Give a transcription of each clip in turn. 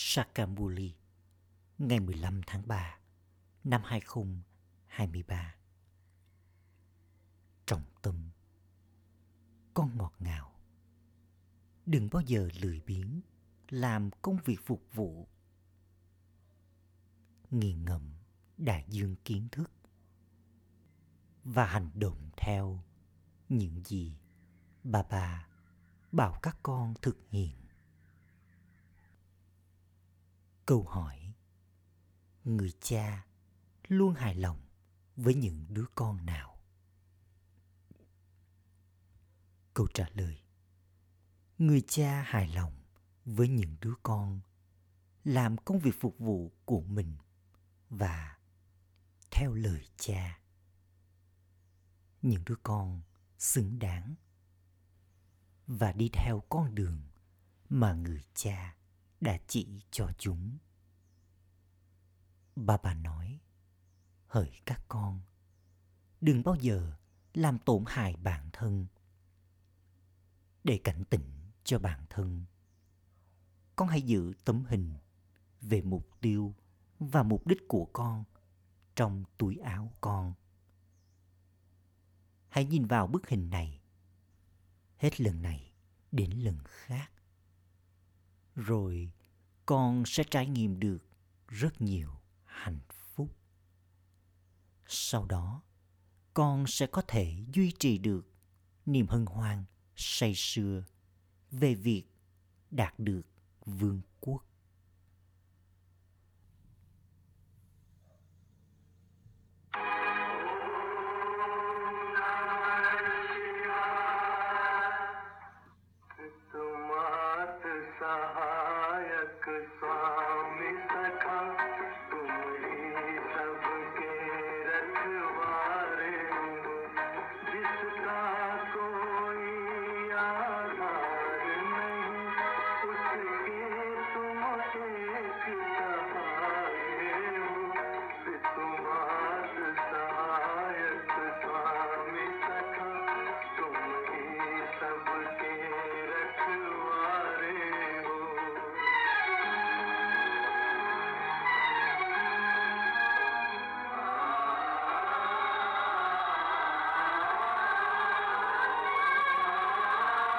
Sakamuli ngày 15 tháng 3 năm 2023. Trọng tâm, Con ngọt ngào Đừng bao giờ lười biếng làm công việc phục vụ. Nghiền ngẫm đại dương kiến thức và hành động theo những gì bà bà bảo các con thực hiện. Câu hỏi. Người cha luôn hài lòng với những đứa con nào? Câu trả lời. Người cha hài lòng với những đứa con làm công việc phục vụ của mình và theo lời cha. Những đứa con xứng đáng và đi theo con đường mà người cha đã chỉ cho chúng bà bà nói, hỡi các con, đừng bao giờ làm tổn hại bản thân. Để cảnh tỉnh cho bản thân, con hãy giữ tấm hình về mục tiêu và mục đích của con trong túi áo con. Hãy nhìn vào bức hình này. Hết lần này đến lần khác. Rồi con sẽ trải nghiệm được rất nhiều hạnh phúc. Sau đó, con sẽ có thể duy trì được niềm hân hoan say sưa về việc đạt được vương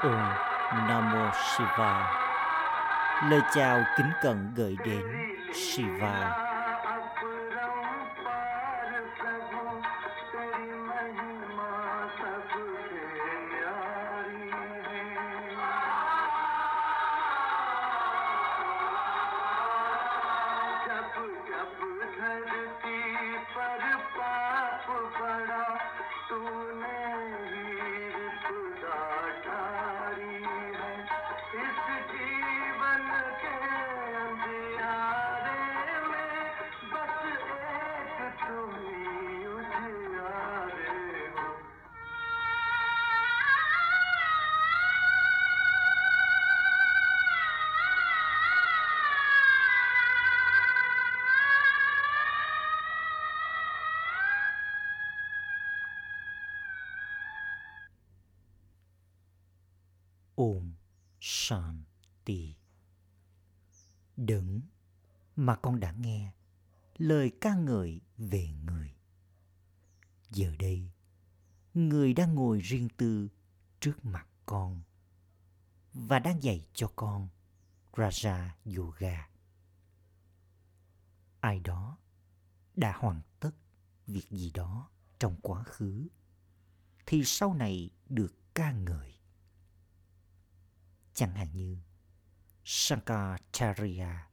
Om Namo Shiva. Lời chào kính cẩn gửi đến Shiva. Om Shanti. Đấng mà con đã nghe lời ca ngợi về người. Giờ đây, người đang ngồi riêng tư trước mặt con và đang dạy cho con Raja Yoga. Ai đó đã hoàn tất việc gì đó trong quá khứ thì sau này được ca ngợi chẳng hạn như Shankaracharya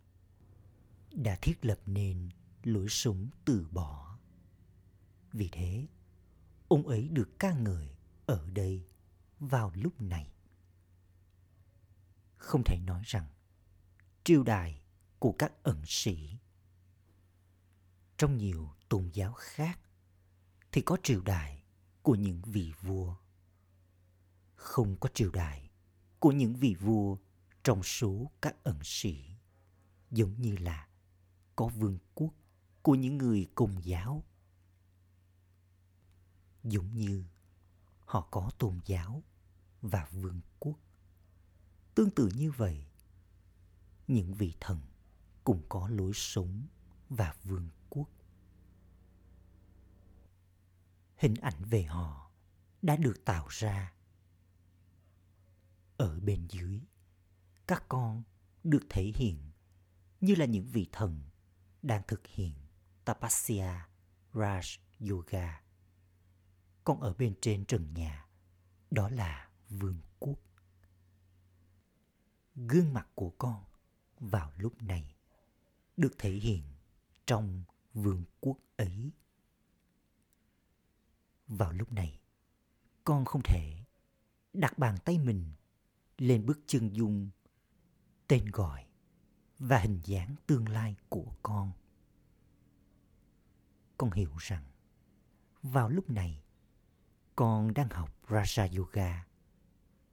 đã thiết lập nên lối sống từ bỏ. Vì thế, ông ấy được ca ngợi ở đây vào lúc này. Không thể nói rằng triều đài của các ẩn sĩ trong nhiều tôn giáo khác thì có triều đại của những vị vua không có triều đại của những vị vua trong số các ẩn sĩ giống như là có vương quốc của những người công giáo giống như họ có tôn giáo và vương quốc tương tự như vậy, những vị thần cũng có lối sống và vương quốc. Hình ảnh về họ đã được tạo ra. Ở bên dưới, các con được thể hiện như là những vị thần đang thực hiện Tapasya Raj Yoga. Còn ở bên trên trần nhà, đó là vương quốc. Gương mặt của con vào lúc này được thể hiện trong vương quốc ấy. Vào lúc này, con không thể đặt bàn tay mình lên bức chân dung tên gọi và hình dáng tương lai của con. Con hiểu rằng vào lúc này con đang học Raja Yoga.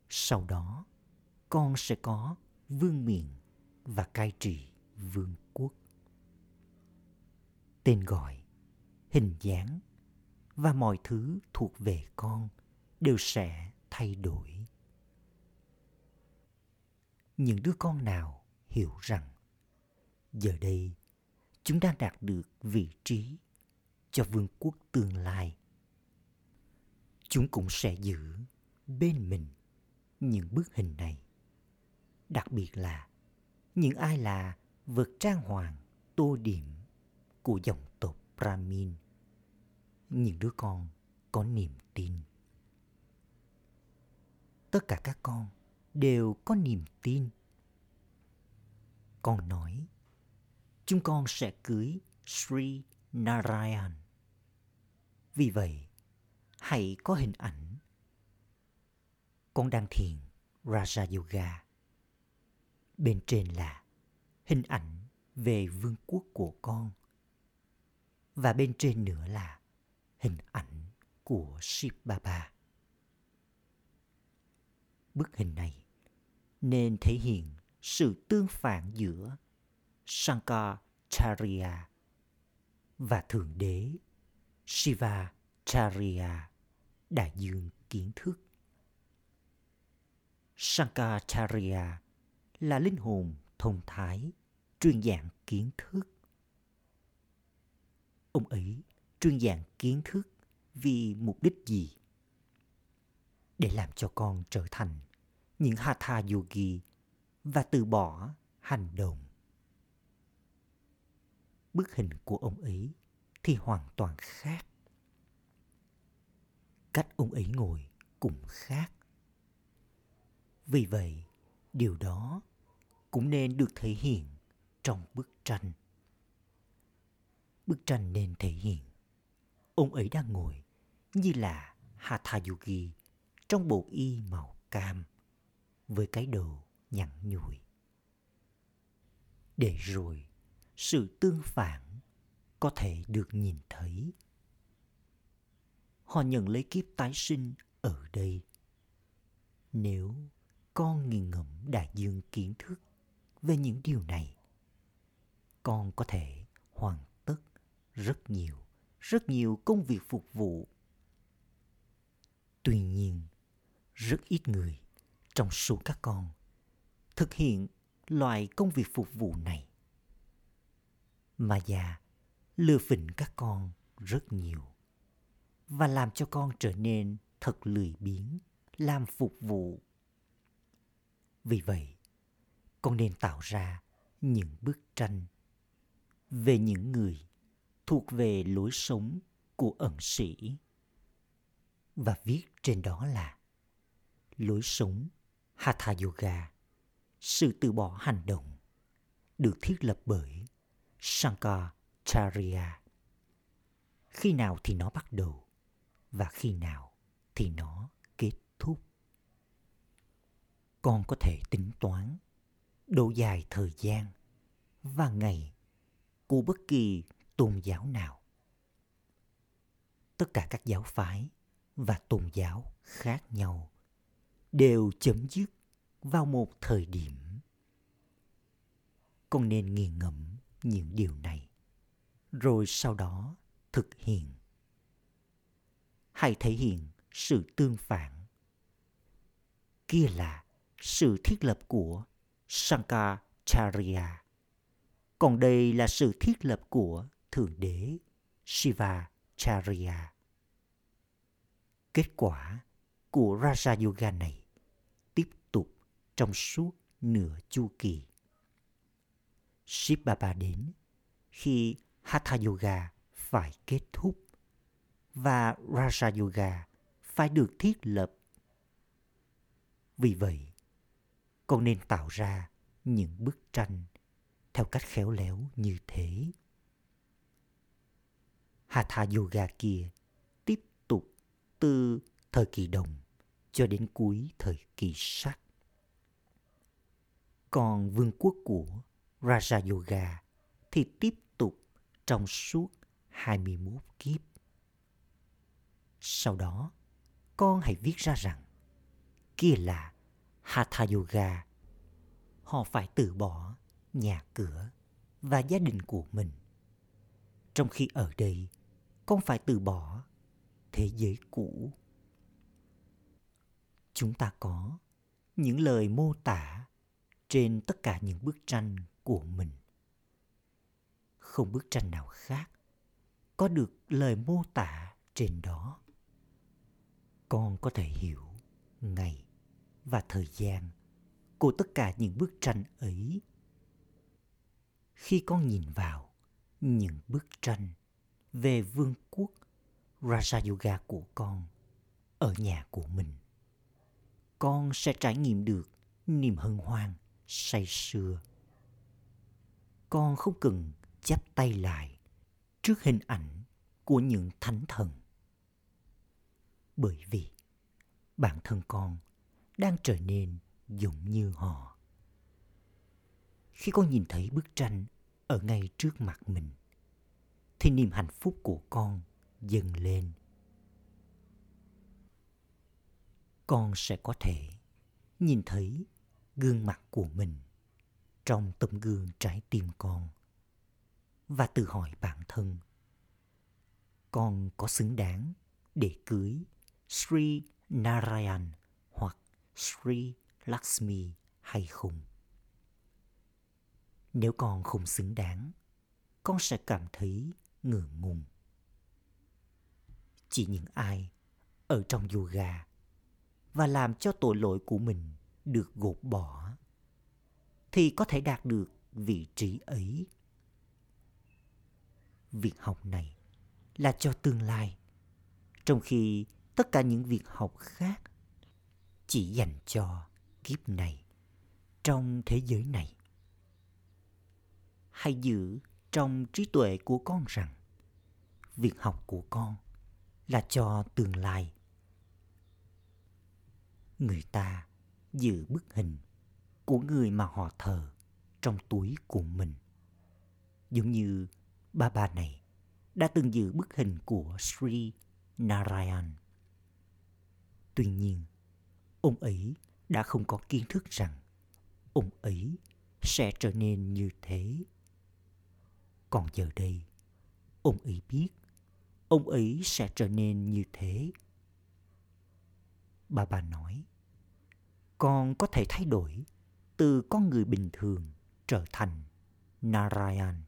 Sau đó, con sẽ có vương miện và cai trị vương quốc. Tên gọi, hình dáng và mọi thứ thuộc về con đều sẽ thay đổi. Những đứa con nào hiểu rằng giờ đây chúng đang đạt được vị trí cho vương quốc tương lai chúng cũng sẽ giữ bên mình những bức hình này đặc biệt là những ai là vật trang hoàng tô điểm của dòng tộc Brahmin. Những đứa con có niềm tin. Tất cả các con đều có niềm tin. Con nói, chúng con sẽ cưới Sri Narayan. Vì vậy, hãy có hình ảnh. Con đang thiền Raja Yoga. Bên trên là hình ảnh về vương quốc của con. Và bên trên nữa là hình ảnh của Shiv Baba. Bức hình này nên thể hiện sự tương phản giữa Shankaracharya và Thượng Đế Shiva Charya đại dương kiến thức. Shankaracharya là linh hồn thông thái, truyền dạng kiến thức. Ông ấy truyền dạng kiến thức vì mục đích gì? Để làm cho con trở thành những Hatha Yogi và từ bỏ hành động. Bức hình của ông ấy thì hoàn toàn khác cách ông ấy ngồi cũng khác. Vì vậy, điều đó cũng nên được thể hiện trong bức tranh. Bức tranh nên thể hiện ông ấy đang ngồi như là Hatha Yogi trong bộ y màu cam với cái đầu nhẵn nhụi. Để rồi sự tương phản có thể được nhìn thấy họ nhận lấy kiếp tái sinh ở đây. Nếu con nghiền ngẫm đại dương kiến thức về những điều này, con có thể hoàn tất rất nhiều, rất nhiều công việc phục vụ. Tuy nhiên, rất ít người trong số các con thực hiện loại công việc phục vụ này. Mà già lừa phỉnh các con rất nhiều và làm cho con trở nên thật lười biếng, làm phục vụ. Vì vậy, con nên tạo ra những bức tranh về những người thuộc về lối sống của ẩn sĩ và viết trên đó là lối sống Hatha Yoga, sự từ bỏ hành động, được thiết lập bởi Shankaracharya. Khi nào thì nó bắt đầu? và khi nào thì nó kết thúc. Con có thể tính toán độ dài thời gian và ngày của bất kỳ tôn giáo nào. Tất cả các giáo phái và tôn giáo khác nhau đều chấm dứt vào một thời điểm. Con nên nghiền ngẫm những điều này, rồi sau đó thực hiện hãy thể hiện sự tương phản. Kia là sự thiết lập của Sankaracharya. còn đây là sự thiết lập của Thượng Đế Shiva Charya. Kết quả của Raja Yoga này trong suốt nửa chu kỳ. shiva Baba đến khi Hatha Yoga phải kết thúc và Raja Yoga phải được thiết lập. Vì vậy, con nên tạo ra những bức tranh theo cách khéo léo như thế. Hatha Yoga kia tiếp tục từ thời kỳ đồng cho đến cuối thời kỳ sắc. Còn vương quốc của Raja Yoga thì tiếp tục trong suốt 21 kiếp. Sau đó, con hãy viết ra rằng kia là Hatha Yoga. Họ phải từ bỏ nhà cửa và gia đình của mình. Trong khi ở đây, con phải từ bỏ thế giới cũ. Chúng ta có những lời mô tả trên tất cả những bức tranh của mình. Không bức tranh nào khác có được lời mô tả trên đó. Con có thể hiểu ngày và thời gian của tất cả những bức tranh ấy. Khi con nhìn vào những bức tranh về vương quốc Raja Yoga của con ở nhà của mình, con sẽ trải nghiệm được niềm hân hoan say sưa. Con không cần chắp tay lại trước hình ảnh của những thánh thần. Bởi vì bản thân con đang trở nên giống như họ. Khi con nhìn thấy bức tranh ở ngay trước mặt mình, thì niềm hạnh phúc của con dâng lên. Con sẽ có thể nhìn thấy gương mặt của mình trong tấm gương trái tim con và tự hỏi bản thân con có xứng đáng để cưới Sri Narayan hoặc Sri Lakshmi hay không? Nếu con không xứng đáng, con sẽ cảm thấy ngượng ngùng. Chỉ những ai ở trong yoga và làm cho tội lỗi của mình được gột bỏ thì có thể đạt được vị trí ấy. Việc học này là cho tương lai, trong khi tất cả những việc học khác chỉ dành cho kiếp này trong thế giới này. Hãy giữ trong trí tuệ của con rằng việc học của con là cho tương lai. Người ta giữ bức hình của người mà họ thờ trong túi của mình. Giống như ba bà này đã từng giữ bức hình của Sri Narayan. Tuy nhiên, ông ấy đã không có kiến thức rằng ông ấy sẽ trở nên như thế. Còn giờ đây, ông ấy biết ông ấy sẽ trở nên như thế. Bà bà nói, con có thể thay đổi từ con người bình thường trở thành Narayan.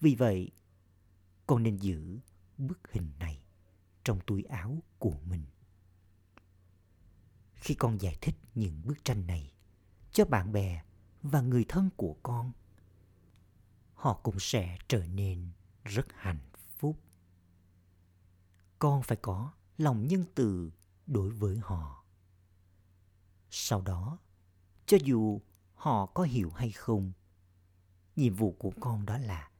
Vì vậy, con nên giữ bức hình này trong túi áo của mình. Khi con giải thích những bức tranh này cho bạn bè và người thân của con, họ cũng sẽ trở nên rất hạnh phúc. Con phải có lòng nhân từ đối với họ. Sau đó, cho dù họ có hiểu hay không, nhiệm vụ của con đó là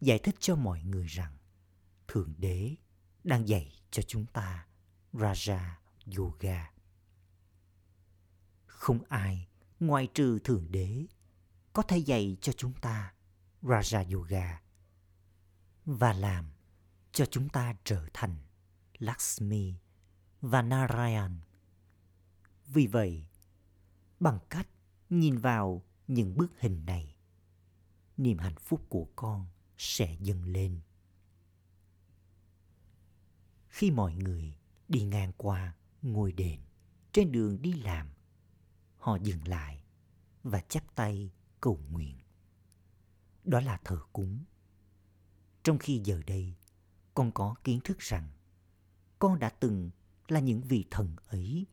giải thích cho mọi người rằng Thượng Đế đang dạy cho chúng ta Raja Yoga. Không ai ngoài trừ Thượng Đế có thể dạy cho chúng ta Raja Yoga và làm cho chúng ta trở thành Lakshmi và Narayan. Vì vậy, bằng cách nhìn vào những bức hình này, niềm hạnh phúc của con sẽ dâng lên. Khi mọi người đi ngang qua ngôi đền trên đường đi làm, họ dừng lại và chắp tay cầu nguyện. đó là thờ cúng. Trong khi giờ đây, con có kiến thức rằng con đã từng là những vị thần ấy.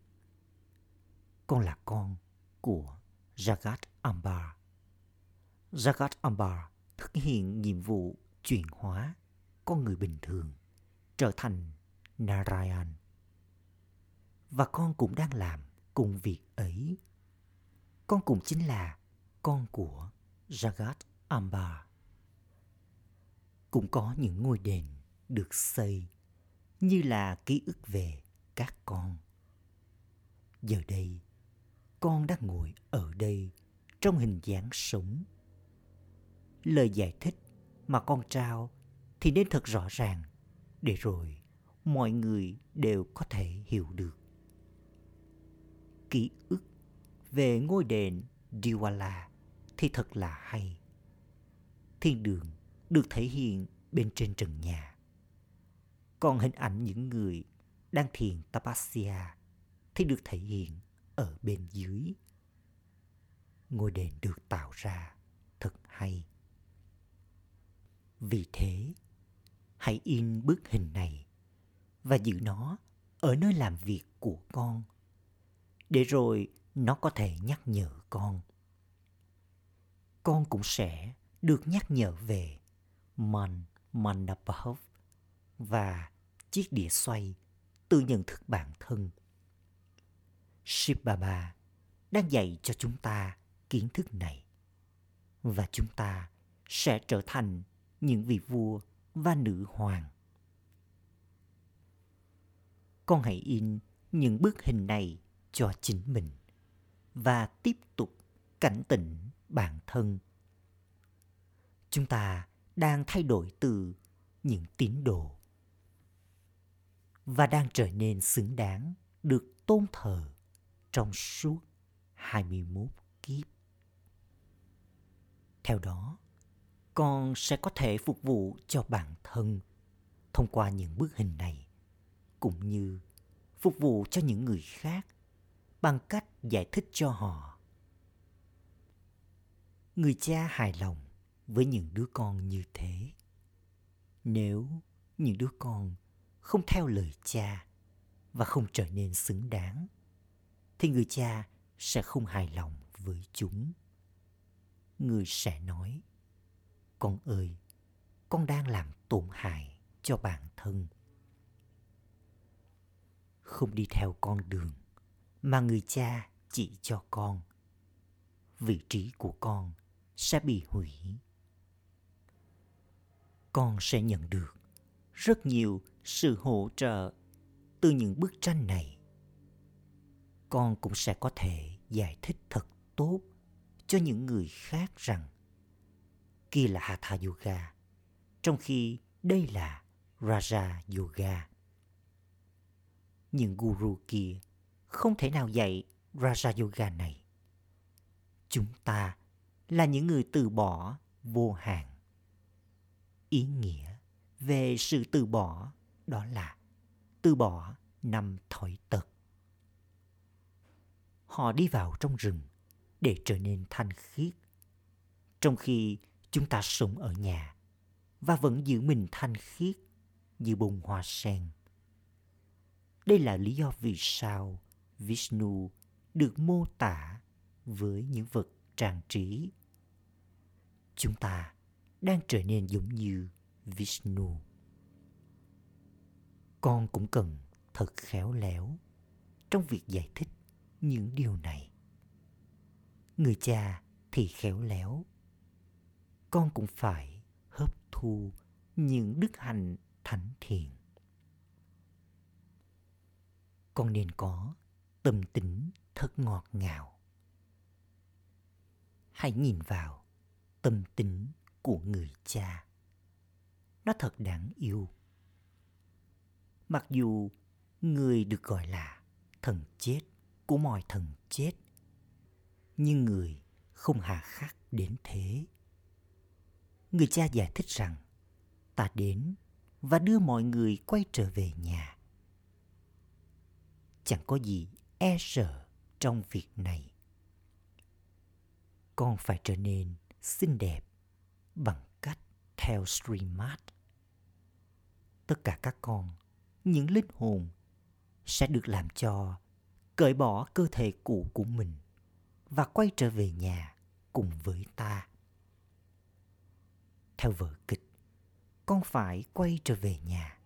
Con là con của Jagat Ambar. Jagat Ambar thực hiện nhiệm vụ chuyển hóa con người bình thường trở thành Narayan. Và con cũng đang làm cùng việc ấy. Con cũng chính là con của Jagat Ambar. Cũng có những ngôi đền được xây như là ký ức về các con. Giờ đây, con đang ngồi ở đây trong hình dáng sống. Lời giải thích mà con trao thì nên thật rõ ràng, để rồi mọi người đều có thể hiểu được. Ký ức về ngôi đền Diwala thì thật là hay. Thiên đường được thể hiện bên trên trần nhà. Còn hình ảnh những người đang thiền Tapasya thì được thể hiện ở bên dưới. Ngôi đền được tạo ra thật hay. Vì thế, hãy in bức hình này và giữ nó ở nơi làm việc của con để rồi nó có thể nhắc nhở con con cũng sẽ được nhắc nhở về Man Manabhav và chiếc đĩa xoay từ nhận thức bản thân. Shiv Baba đang dạy cho chúng ta kiến thức này và chúng ta sẽ trở thành những vị vua và nữ hoàng. Con hãy in những bức hình này cho chính mình và tiếp tục cảnh tỉnh bản thân. Chúng ta đang thay đổi từ những tín đồ và đang trở nên xứng đáng được tôn thờ trong suốt 21 kiếp. Theo đó, con sẽ có thể phục vụ cho bản thân thông qua những bức hình này cũng như phục vụ cho những người khác bằng cách giải thích cho họ người cha hài lòng với những đứa con như thế nếu những đứa con không theo lời cha và không trở nên xứng đáng thì người cha sẽ không hài lòng với chúng. Người sẽ nói, con ơi, con đang làm tổn hại cho bản thân. Không đi theo con đường mà người cha chỉ cho con. Vị trí của con sẽ bị hủy. Con sẽ nhận được rất nhiều sự hỗ trợ từ những bức tranh này con cũng sẽ có thể giải thích thật tốt cho những người khác rằng kia là hatha yoga, trong khi đây là raja yoga. Những guru kia không thể nào dạy raja yoga này. Chúng ta là những người từ bỏ vô hạn. Ý nghĩa về sự từ bỏ đó là từ bỏ năm thói tật họ đi vào trong rừng để trở nên thanh khiết. Trong khi chúng ta sống ở nhà và vẫn giữ mình thanh khiết như bông hoa sen. Đây là lý do vì sao vishnu được mô tả với những vật trang trí. Chúng ta đang trở nên giống như Vishnu. Con cũng cần thật khéo léo trong việc giải thích những điều này. Người cha thì khéo léo. Con cũng phải hấp thu những đức hạnh thánh thiện. Con nên có tâm tính thật ngọt ngào. Hãy nhìn vào tâm tính của người cha. Nó thật đáng yêu. Mặc dù người được gọi là thần chết của mọi thần chết, nhưng người không hà khắc đến thế. Người cha giải thích rằng ta đến và đưa mọi người quay trở về nhà. Chẳng có gì e sợ trong việc này. Con phải trở nên xinh đẹp bằng cách theo streammart. Tất cả các con, những linh hồn sẽ được làm cho cởi bỏ cơ thể cũ của mình và quay trở về nhà cùng với ta. Theo vở kịch, con phải quay trở về nhà.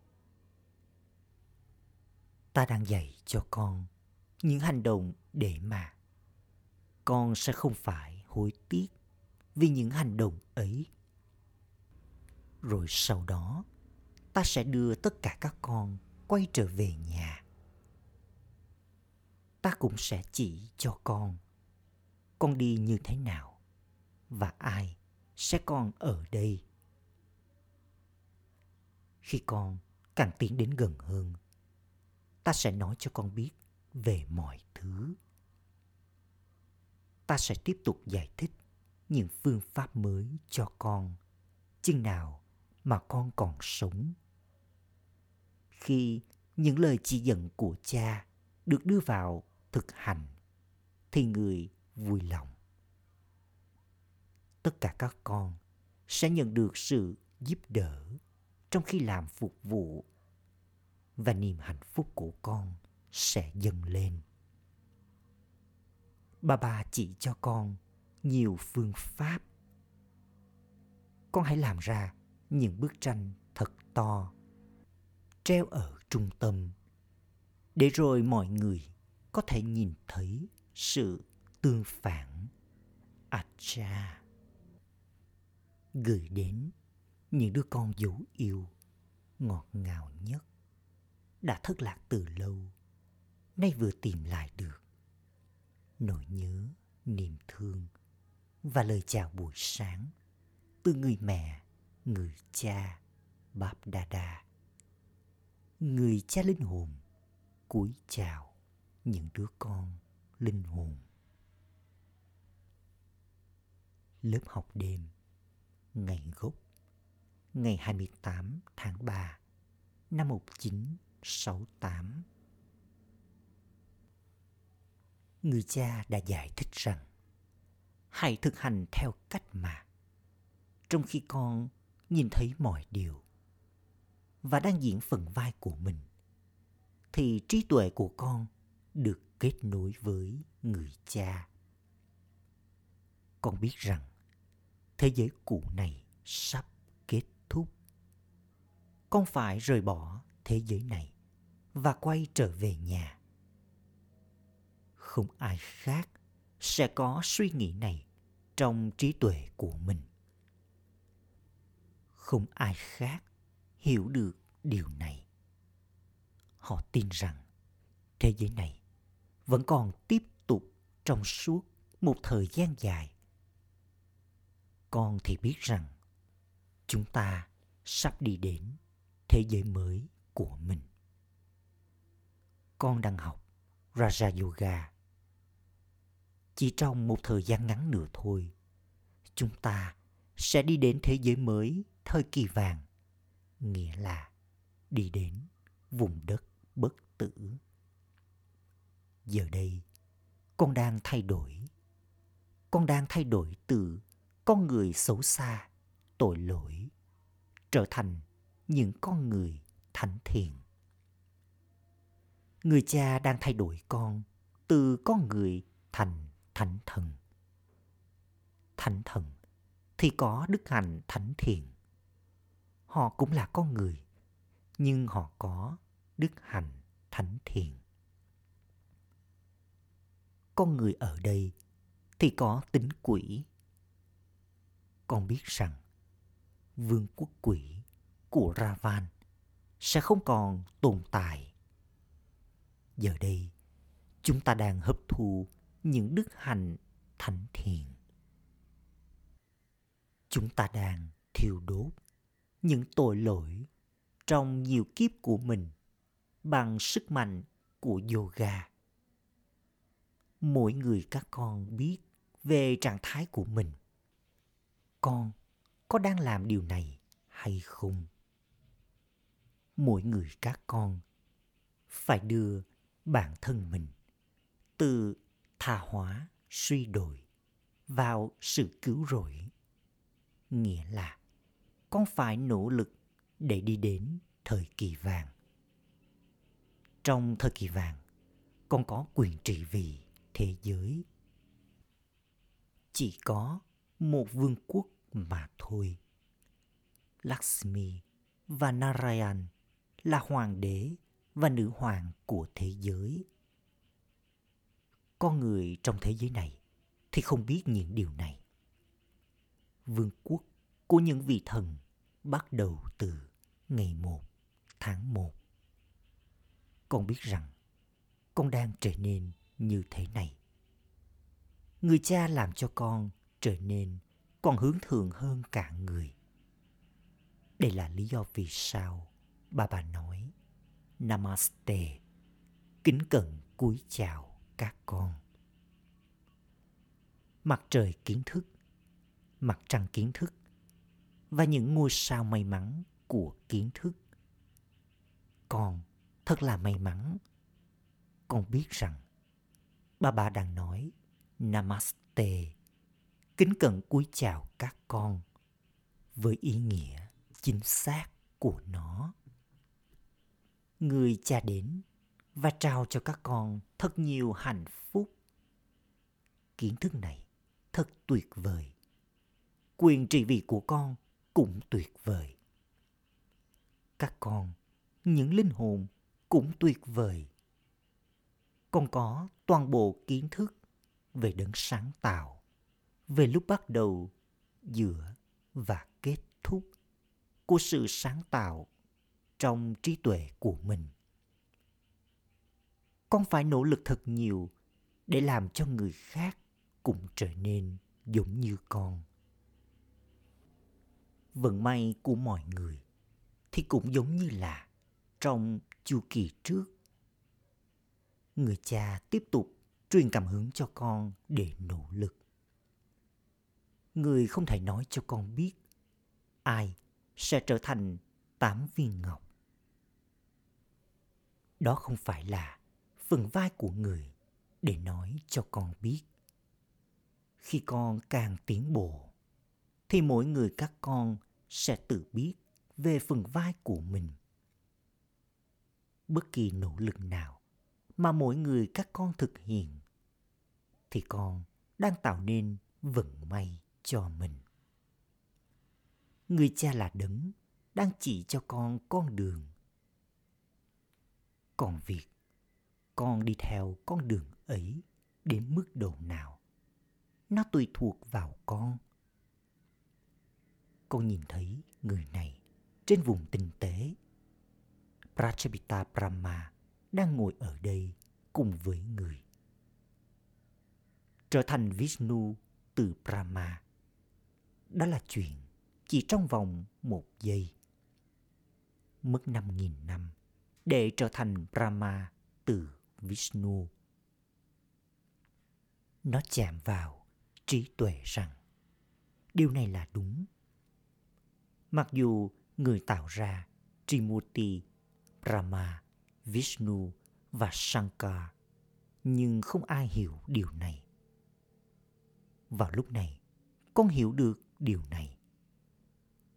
Ta đang dạy cho con những hành động để mà con sẽ không phải hối tiếc vì những hành động ấy. Rồi sau đó, ta sẽ đưa tất cả các con quay trở về nhà. Ta cũng sẽ chỉ cho con con đi như thế nào và ai sẽ còn ở đây. Khi con càng tiến đến gần hơn, ta sẽ nói cho con biết về mọi thứ. Ta sẽ tiếp tục giải thích những phương pháp mới cho con chừng nào mà con còn sống. Khi những lời chỉ dẫn của cha được đưa vào thực hành thì người vui lòng. Tất cả các con sẽ nhận được sự giúp đỡ trong khi làm phục vụ và niềm hạnh phúc của con sẽ dâng lên. Bà bà chỉ cho con nhiều phương pháp. Con hãy làm ra những bức tranh thật to, treo ở trung tâm, để rồi mọi người có thể nhìn thấy sự tương phản. acha! Gửi đến những đứa con dấu yêu, ngọt ngào nhất, đã thất lạc từ lâu, nay vừa tìm lại được. Nỗi nhớ, niềm thương và lời chào buổi sáng từ người mẹ, người cha, Báp Đa Đa. Người cha linh hồn cúi chào những đứa con linh hồn. Lớp học đêm, Ngày gốc, Ngày 28 tháng 3 năm 1968 Người cha đã giải thích rằng, hãy thực hành theo cách mà, trong khi con nhìn thấy mọi điều và đang diễn phần vai của mình, thì trí tuệ của con được kết nối với người cha. Con biết rằng, thế giới cũ này sắp kết thúc. Con phải rời bỏ thế giới này và quay trở về nhà. Không ai khác sẽ có suy nghĩ này trong trí tuệ của mình. Không ai khác hiểu được điều này. Họ tin rằng thế giới này vẫn còn tiếp tục trong suốt một thời gian dài. Con thì biết rằng chúng ta sắp đi đến thế giới mới của mình. Con đang học raja yoga. Chỉ trong một thời gian ngắn nữa thôi, chúng ta sẽ đi đến thế giới mới thời kỳ vàng, nghĩa là đi đến vùng đất bất tử giờ đây, con đang thay đổi. Con đang thay đổi từ con người xấu xa, tội lỗi, trở thành những con người thánh thiện người cha đang thay đổi con từ con người thành thánh thần. Thánh thần thì có đức hạnh thánh thiện. Họ cũng là con người, nhưng họ có đức hạnh thánh thiện con người ở đây thì có tính quỷ con biết rằng vương quốc quỷ của Ravan sẽ không còn tồn tại. Giờ đây, chúng ta đang hấp thu những đức hạnh thánh thiện. Chúng ta đang thiêu đốt những tội lỗi trong nhiều kiếp của mình bằng sức mạnh của yoga. Mỗi người các con biết về trạng thái của mình – con có đang làm điều này hay không? Mỗi người các con phải đưa bản thân mình từ tha hóa suy đổi vào sự cứu rỗi. Nghĩa là con phải nỗ lực để đi đến thời kỳ vàng. Trong thời kỳ vàng, con có quyền trị vì thế giới. Chỉ có một vương quốc mà thôi. Lakshmi và Narayan là hoàng đế và nữ hoàng của thế giới. Con người trong thế giới này thì không biết những điều này. Vương quốc của những vị thần bắt đầu từ ngày 1 tháng 1. Con biết rằng con đang trở nên như thế này. Người cha làm cho con trở nên còn hướng thượng hơn cả người. Đây là lý do vì sao bà bà nói Namaste, kính cẩn cúi chào các con. Mặt trời kiến thức, mặt trăng kiến thức và những ngôi sao may mắn của kiến thức. Con thật là may mắn. Con biết rằng bà bà đang nói Namaste, kính cẩn cúi chào các con với ý nghĩa chính xác của nó. Người cha đến và trao cho các con thật nhiều hạnh phúc. Kiến thức này thật tuyệt vời. Quyền trị vì của con cũng tuyệt vời. Các con, những linh hồn cũng tuyệt vời. Con có toàn bộ kiến thức về đấng sáng tạo, về lúc bắt đầu, giữa và kết thúc của sự sáng tạo trong trí tuệ của mình. Con phải nỗ lực thật nhiều để làm cho người khác cũng trở nên giống như con. Vận may của mọi người thì cũng giống như là trong chu kỳ trước. Người cha tiếp tục truyền cảm hứng cho con để nỗ lực. Người không thể nói cho con biết ai sẽ trở thành tám viên ngọc. Đó không phải là phần vai của người để nói cho con biết. Khi con càng tiến bộ, thì mỗi người các con sẽ tự biết về phần vai của mình. Bất kỳ nỗ lực nào mà mỗi người các con thực hiện, thì con đang tạo nên vận may cho mình. Người cha là đấng đang chỉ cho con con đường. Còn việc con đi theo con đường ấy đến mức độ nào nó tùy thuộc vào con. Con nhìn thấy người này trên vùng tinh tế. Prachapita Brahma đang ngồi ở đây cùng với người. Trở thành Vishnu từ Brahma. Đó là chuyện chỉ trong vòng một giây. Mất năm nghìn năm để trở thành Brahma từ Vishnu. Nó chạm vào trí tuệ rằng điều này là đúng. Mặc dù người tạo ra Trimurti, Brahma, Vishnu và Shankar, nhưng không ai hiểu điều này. Vào lúc này, con hiểu được điều này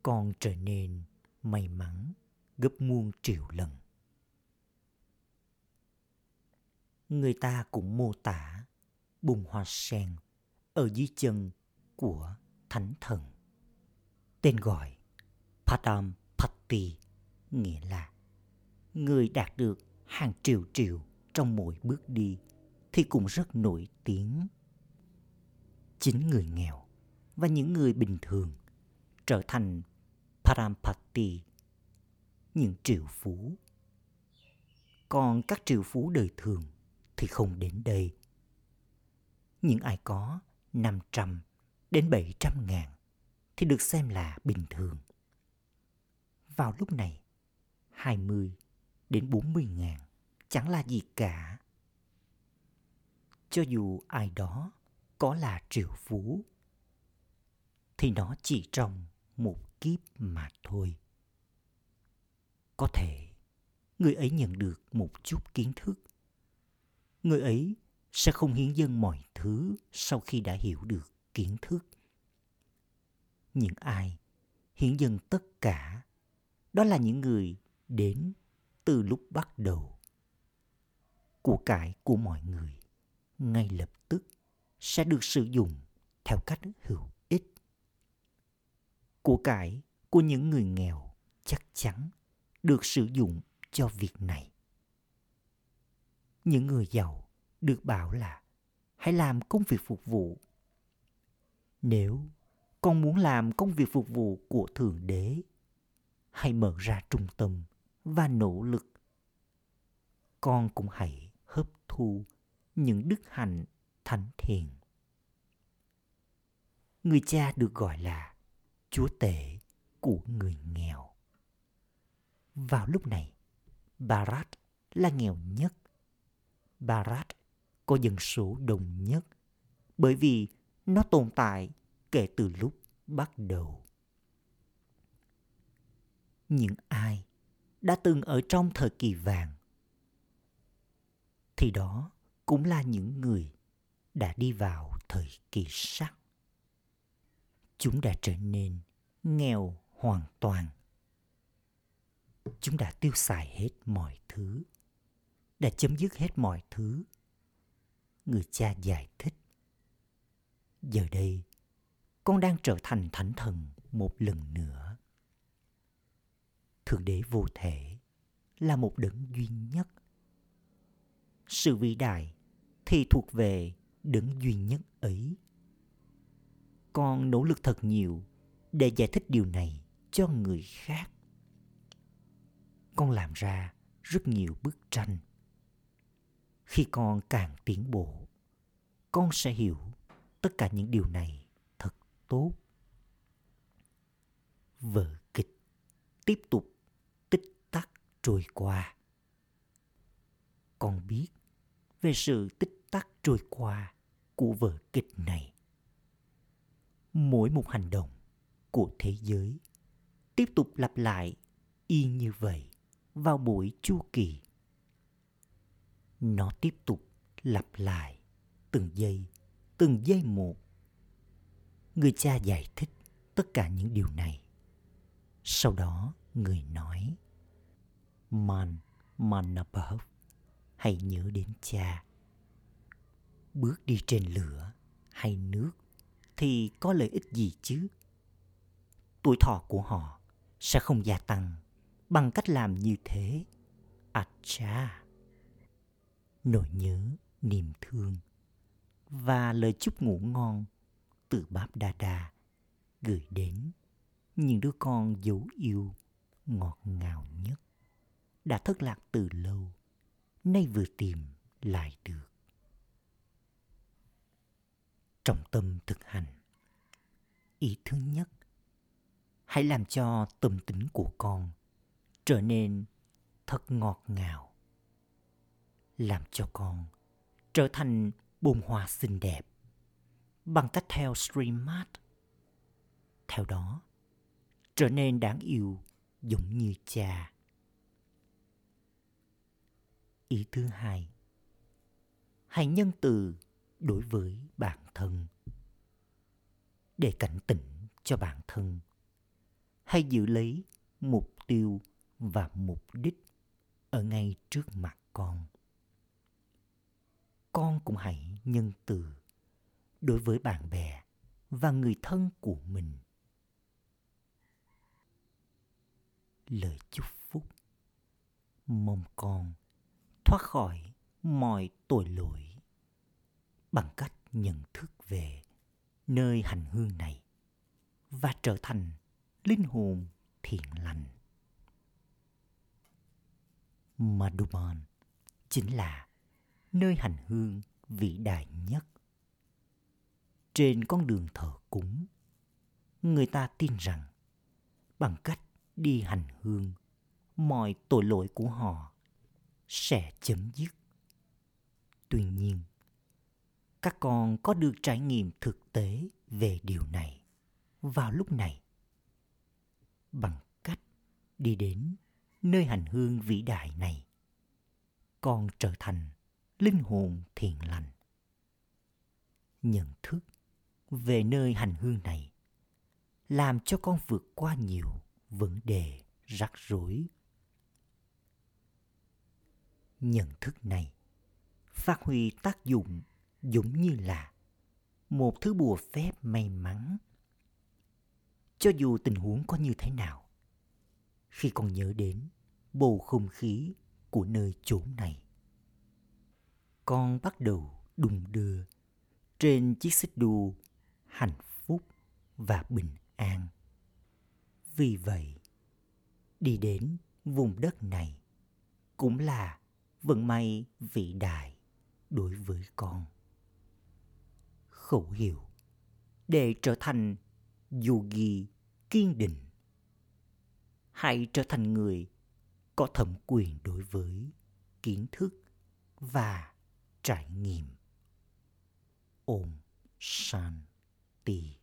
con trở nên may mắn gấp muôn triệu lần. Người ta cũng mô tả bùng hoa sen ở dưới chân của thánh thần. Tên gọi Padam Patti nghĩa là người đạt được hàng triệu triệu trong mỗi bước đi thì cũng rất nổi tiếng. Chính người nghèo và những người bình thường trở thành Parampati, những triệu phú. Còn các triệu phú đời thường thì không đến đây. Những ai có 500 đến 700 ngàn thì được xem là bình thường. Vào lúc này, 20 đến 40 ngàn. Chẳng là gì cả. Cho dù ai đó có là triệu phú, thì nó chỉ trong một kiếp mà thôi. Có thể người ấy nhận được một chút kiến thức. Người ấy sẽ không hiến dâng mọi thứ sau khi đã hiểu được kiến thức. Những ai hiến dân tất cả đó là những người đến từ lúc bắt đầu. Của cải của mọi người, ngay lập tức sẽ được sử dụng theo cách hữu ích. Của cải của những người nghèo chắc chắn được sử dụng cho việc này. Những người giàu được bảo là hãy làm công việc phục vụ. Nếu con muốn làm công việc phục vụ của thượng đế, hãy mở ra trung tâm và nỗ lực. Con cũng hãy hấp thu những đức hạnh thánh thiện. Người cha được gọi là chúa tể của người nghèo. Vào lúc này, barat là nghèo nhất. Barat có dân số đông nhất bởi vì nó tồn tại kể từ lúc bắt đầu. Những ai đã từng ở trong thời kỳ vàng. Thì đó cũng là những người đã đi vào thời kỳ sắc. Chúng đã trở nên nghèo hoàn toàn. Chúng đã tiêu xài hết mọi thứ, đã chấm dứt hết mọi thứ người cha giải thích. Giờ đây, con đang trở thành thánh thần một lần nữa thượng đế vô thể là một đấng duy nhất. Sự vĩ đại thì thuộc về đấng duy nhất ấy. Con nỗ lực thật nhiều để giải thích điều này cho người khác. Con làm ra rất nhiều bức tranh. Khi con càng tiến bộ, con sẽ hiểu tất cả những điều này thật tốt. Vở kịch tiếp tục trôi qua. Con biết về sự tích tắc trôi qua của vở kịch này. Mỗi một hành động của thế giới tiếp tục lặp lại y như vậy vào buổi chu kỳ. Nó tiếp tục lặp lại từng giây từng giây một. Người cha giải thích tất cả những điều này. Sau đó người nói man manabhav hãy nhớ đến cha. Bước đi trên lửa hay nước thì có lợi ích gì chứ? Tuổi thọ của họ sẽ không gia tăng bằng cách làm như thế. À cha nỗi nhớ, niềm thương và lời chúc ngủ ngon từ báp đa đa gửi đến những đứa con dấu yêu ngọt ngào nhất đã thất lạc từ lâu, nay vừa tìm lại được. Trọng tâm thực hành. Ý thứ nhất, hãy làm cho tâm tính của con trở nên thật ngọt ngào. Làm cho con trở thành bông hoa xinh đẹp bằng cách theo streammart theo đó, trở nên đáng yêu giống như cha ý thứ hai. Hãy nhân từ đối với bản thân. Để cảnh tỉnh cho bản thân, hãy giữ lấy mục tiêu và mục đích ở ngay trước mặt con. Con cũng hãy nhân từ đối với bạn bè và người thân của mình. Lời chúc phúc. Mong con thoát khỏi mọi tội lỗi bằng cách nhận thức về nơi hành hương này và trở thành linh hồn thiện lành. Madhuban chính là nơi hành hương vĩ đại nhất. Trên con đường thờ cúng, người ta tin rằng bằng cách đi hành hương, mọi tội lỗi của họ sẽ chấm dứt. Tuy nhiên, các con có được trải nghiệm thực tế về điều này vào lúc này bằng cách đi đến nơi hành hương vĩ đại này con trở thành linh hồn thiện lành nhận thức về nơi hành hương này làm cho con vượt qua nhiều vấn đề rắc rối nhận thức này. Phát huy tác dụng giống như là một thứ bùa phép may mắn. Cho dù tình huống có như thế nào, khi con nhớ đến bầu không khí của nơi chốn này, con bắt đầu đùng đưa trên chiếc xích đu hạnh phúc và bình an. Vì vậy, đi đến vùng đất này cũng là vận may vĩ đại đối với con. Khẩu hiệu để trở thành yogi kiên định. Hãy trở thành người có thẩm quyền đối với kiến thức và trải nghiệm. Ôm shanti.